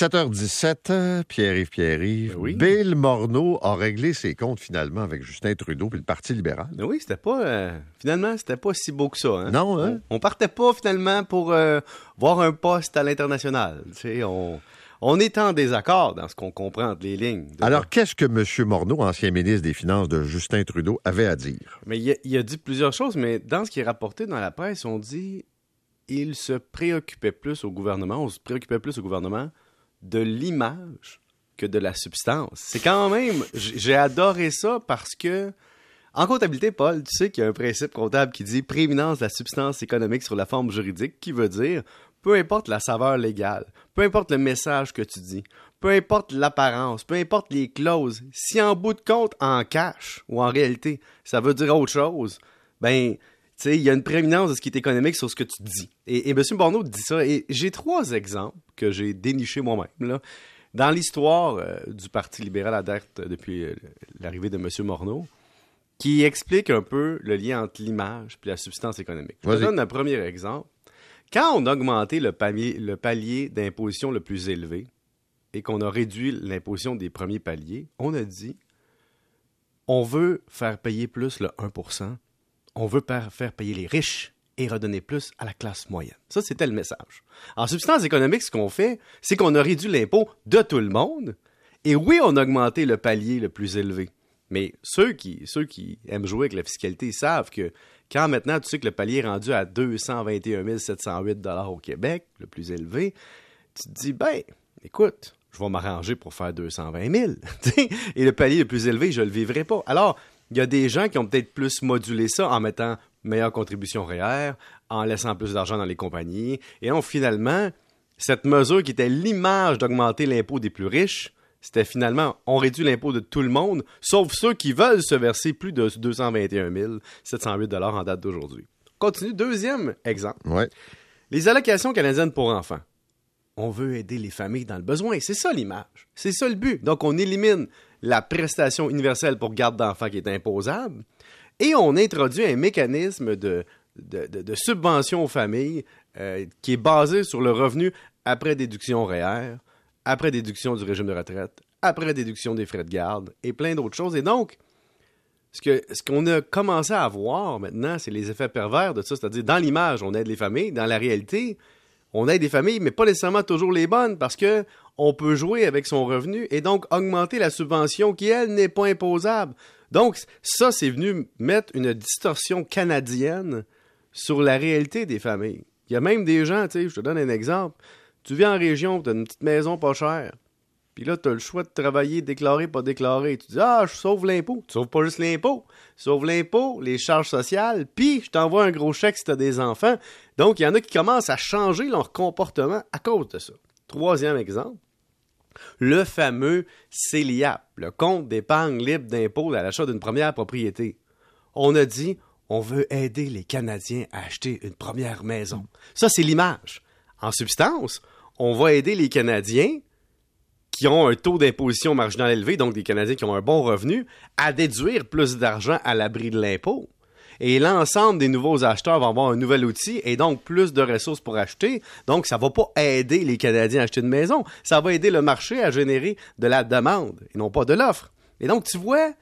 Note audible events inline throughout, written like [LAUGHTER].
7h17, Pierre-Yves Pierre-Yves. Ben oui. Bill Morneau a réglé ses comptes finalement avec Justin Trudeau puis le Parti libéral. Mais oui, c'était pas. euh, finalement, c'était pas si beau que ça. hein. Non, hein? On, on partait pas finalement pour euh, voir un poste à l'international. On, on est en désaccord dans ce qu'on comprend entre les lignes. Alors, qu'est-ce que M. Morneau, ancien ministre des Finances de Justin Trudeau, avait à dire? Mais il a, il a dit plusieurs choses, mais dans ce qui est rapporté dans la presse, on dit il se préoccupait plus au gouvernement, on se préoccupait plus au gouvernement de l'image que de la substance. C'est quand même, j'ai adoré ça parce que en comptabilité, Paul, tu sais qu'il y a un principe comptable qui dit prééminence de la substance économique sur la forme juridique, qui veut dire peu importe la saveur légale, peu importe le message que tu dis, peu importe l'apparence, peu importe les clauses, si en bout de compte, en cash ou en réalité, ça veut dire autre chose, ben, sais, il y a une prééminence de ce qui est économique sur ce que tu dis. Et, et M. Borneau dit ça. Et j'ai trois exemples que j'ai dénichés moi-même. là. Dans l'histoire euh, du Parti libéral à date depuis euh, l'arrivée de M. Morneau, qui explique un peu le lien entre l'image et la substance économique. Je Vas-y. donne un premier exemple. Quand on a augmenté le palier, le palier d'imposition le plus élevé et qu'on a réduit l'imposition des premiers paliers, on a dit on veut faire payer plus le 1 on veut faire payer les riches et redonner plus à la classe moyenne. Ça, c'était le message. En substance économique, ce qu'on fait, c'est qu'on a réduit l'impôt de tout le monde. Et oui, on a augmenté le palier le plus élevé. Mais ceux qui, ceux qui aiment jouer avec la fiscalité savent que quand maintenant tu sais que le palier est rendu à 221 708 au Québec, le plus élevé, tu te dis, ben, écoute, je vais m'arranger pour faire 220 000. [LAUGHS] tu sais. Et le palier le plus élevé, je le vivrai pas. Alors, il y a des gens qui ont peut-être plus modulé ça en mettant meilleure contribution REER, en laissant plus d'argent dans les compagnies. Et donc, finalement, cette mesure qui était l'image d'augmenter l'impôt des plus riches, c'était finalement, on réduit l'impôt de tout le monde, sauf ceux qui veulent se verser plus de 221 708 en date d'aujourd'hui. Continue. Deuxième exemple. Ouais. Les allocations canadiennes pour enfants. On veut aider les familles dans le besoin. C'est ça l'image. C'est ça le but. Donc, on élimine la prestation universelle pour garde d'enfants qui est imposable et on introduit un mécanisme de, de, subvention aux familles euh, qui est basé sur le revenu après déduction REER, après déduction du régime de retraite, après déduction des frais de garde et plein d'autres choses. Et donc, ce que ce qu'on a commencé à voir maintenant, c'est les effets pervers de ça. C'est-à-dire, dans l'image, on aide les familles. Dans la réalité, on aide les familles, mais pas nécessairement toujours les bonnes, parce que on peut jouer avec son revenu et donc augmenter la subvention qui, elle, n'est pas imposable. Donc, ça, c'est venu mettre une distorsion canadienne sur la réalité des familles. Il y a même des gens, tu sais, je te donne un exemple. Tu vis en région, tu as une petite maison pas chère. Puis là, tu as le choix de travailler, déclarer, pas déclarer. Tu dis, ah, je sauve l'impôt. Tu sauves pas juste l'impôt. Tu sauves l'impôt, les charges sociales, puis je t'envoie un gros chèque si tu as des enfants. Donc, il y en a qui commencent à changer leur comportement à cause de ça. Troisième exemple, le fameux CELIAP, le compte d'épargne libre d'impôt à l'achat d'une première propriété. On a dit, on veut aider les Canadiens à acheter une première maison. Ça, c'est l'image. En substance, on va aider les Canadiens qui ont un taux d'imposition marginal élevé, donc des Canadiens qui ont un bon revenu, à déduire plus d'argent à l'abri de l'impôt. Et l'ensemble des nouveaux acheteurs vont avoir un nouvel outil et donc plus de ressources pour acheter. Donc, ça va pas aider les Canadiens à acheter une maison. Ça va aider le marché à générer de la demande et non pas de l'offre. Et donc, tu vois,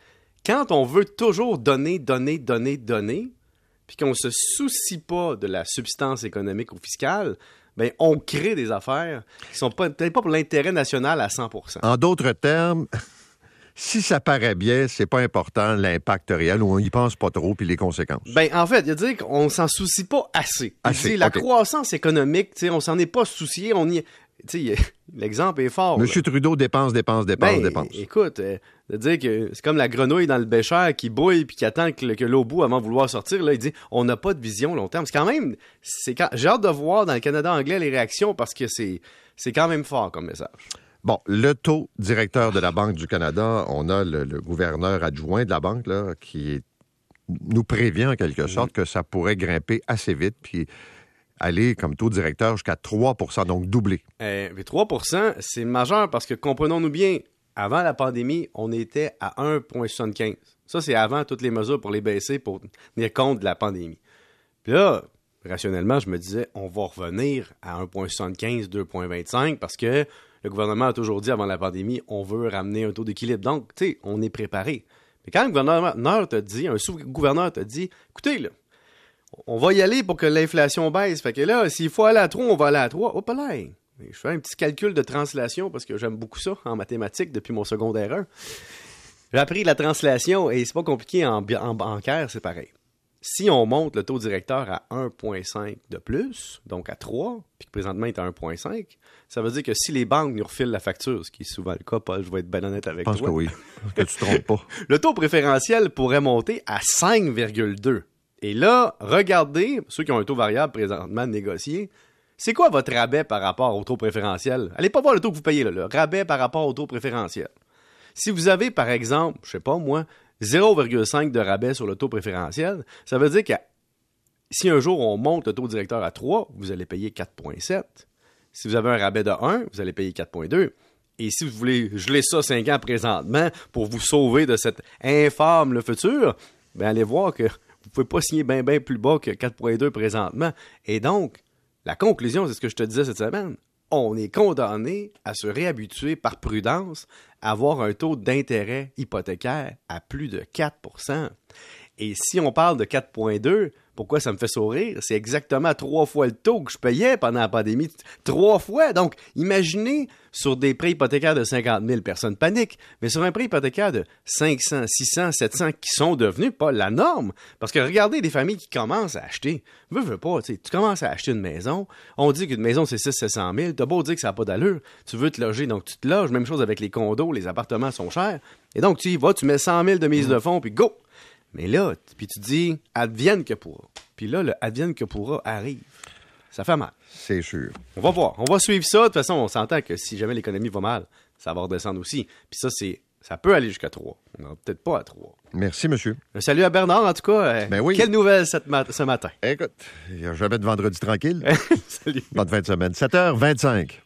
quand on veut toujours donner, donner, donner, donner, puis qu'on se soucie pas de la substance économique ou fiscale, ben, on crée des affaires qui sont peut-être pas pour l'intérêt national à 100% En d'autres termes, si ça paraît bien, c'est pas important l'impact réel ou on y pense pas trop puis les conséquences. Ben, en fait, il a dire qu'on s'en soucie pas assez. Assez, dit, la croissance économique, on s'en est pas soucié, on y... [LAUGHS] L'exemple est fort. là. Monsieur Trudeau dépense, dépense, dépense, Ben, dépense. Écoute, euh, de dire que c'est comme la grenouille dans le bécher qui bouille puis qui attend que, le- que l'eau bout avant de vouloir sortir. Là, il dit on n'a pas de vision long terme. C'est quand même, c'est quand j'ai hâte de voir dans le Canada anglais les réactions parce que c'est c'est quand même fort comme message. Bon, le taux directeur de la Banque du Canada, on a le, le gouverneur adjoint de la banque là, qui nous prévient en quelque Mhm. sorte que ça pourrait grimper assez vite puis aller comme taux directeur jusqu'à 3% donc doubler. Euh, mais 3% c'est majeur parce que comprenons-nous bien, avant la pandémie, on était à 1,75. Ça, c'est avant toutes les mesures pour les baisser pour tenir compte de la pandémie. Puis là, rationnellement, je me disais, on va revenir à 1,75, 2,25 parce que le gouvernement a toujours dit avant la pandémie, on veut ramener un taux d'équilibre. Donc, tu sais, on est préparé. Mais quand le gouverneur te dit, un sous-gouverneur te dit, écoutez, là, on va y aller pour que l'inflation baisse. Fait que là, s'il faut aller à 3, on va aller à 3. Hop là! Je fais un petit calcul de translation parce que j'aime beaucoup ça en mathématiques depuis mon secondaire 1. J'ai appris la translation et c'est pas compliqué en, en bancaire, c'est pareil. Si on monte le taux directeur à 1,5 de plus, donc à 3, puis que présentement il est à 1,5, ça veut dire que si les banques nous refilent la facture, ce qui est souvent le cas, Paul, je vais être bien honnête avec toi. Je pense que oui, que tu te trompes pas. [LAUGHS] le taux préférentiel pourrait monter à 5,2. Et là, regardez, ceux qui ont un taux variable présentement négocié, c'est quoi votre rabais par rapport au taux préférentiel? Allez pas voir le taux que vous payez, là, le rabais par rapport au taux préférentiel. Si vous avez, par exemple, je sais pas moi, 0,5 de rabais sur le taux préférentiel, ça veut dire que si un jour on monte le taux directeur à 3, vous allez payer 4,7. Si vous avez un rabais de 1, vous allez payer 4,2. Et si vous voulez geler ça 5 ans présentement pour vous sauver de cet infâme le futur, ben allez voir que vous pouvez pas signer bien bien plus bas que 4.2 présentement. Et donc, la conclusion, c'est ce que je te disais cette semaine. On est condamné à se réhabituer par prudence à avoir un taux d'intérêt hypothécaire à plus de 4 Et si on parle de 4.2, pourquoi ça me fait sourire? C'est exactement trois fois le taux que je payais pendant la pandémie. Trois fois! Donc, imaginez sur des prêts hypothécaires de 50 000, personne panique, mais sur un prêt hypothécaire de 500, 600, 700 qui sont devenus pas la norme. Parce que regardez des familles qui commencent à acheter. Veux, veux pas, tu commences à acheter une maison. On dit qu'une maison, c'est 600, 700 000. T'as beau dire que ça n'a pas d'allure. Tu veux te loger, donc tu te loges. Même chose avec les condos, les appartements sont chers. Et donc, tu y vas, tu mets 100 000 de mise de fonds, puis go! Mais là, puis tu dis, advienne que pourra. Puis là, le advienne que pourra arrive. Ça fait mal. C'est sûr. On va voir. On va suivre ça. De toute façon, on s'entend que si jamais l'économie va mal, ça va redescendre aussi. Puis ça, c'est ça peut aller jusqu'à 3. On n'ira peut-être pas à 3. Merci, monsieur. Un salut à Bernard, en tout cas. Euh, ben oui. Quelle nouvelle ce matin? Écoute, il n'y a jamais de vendredi tranquille. [LAUGHS] salut. Bonne fin de semaine. 7h25.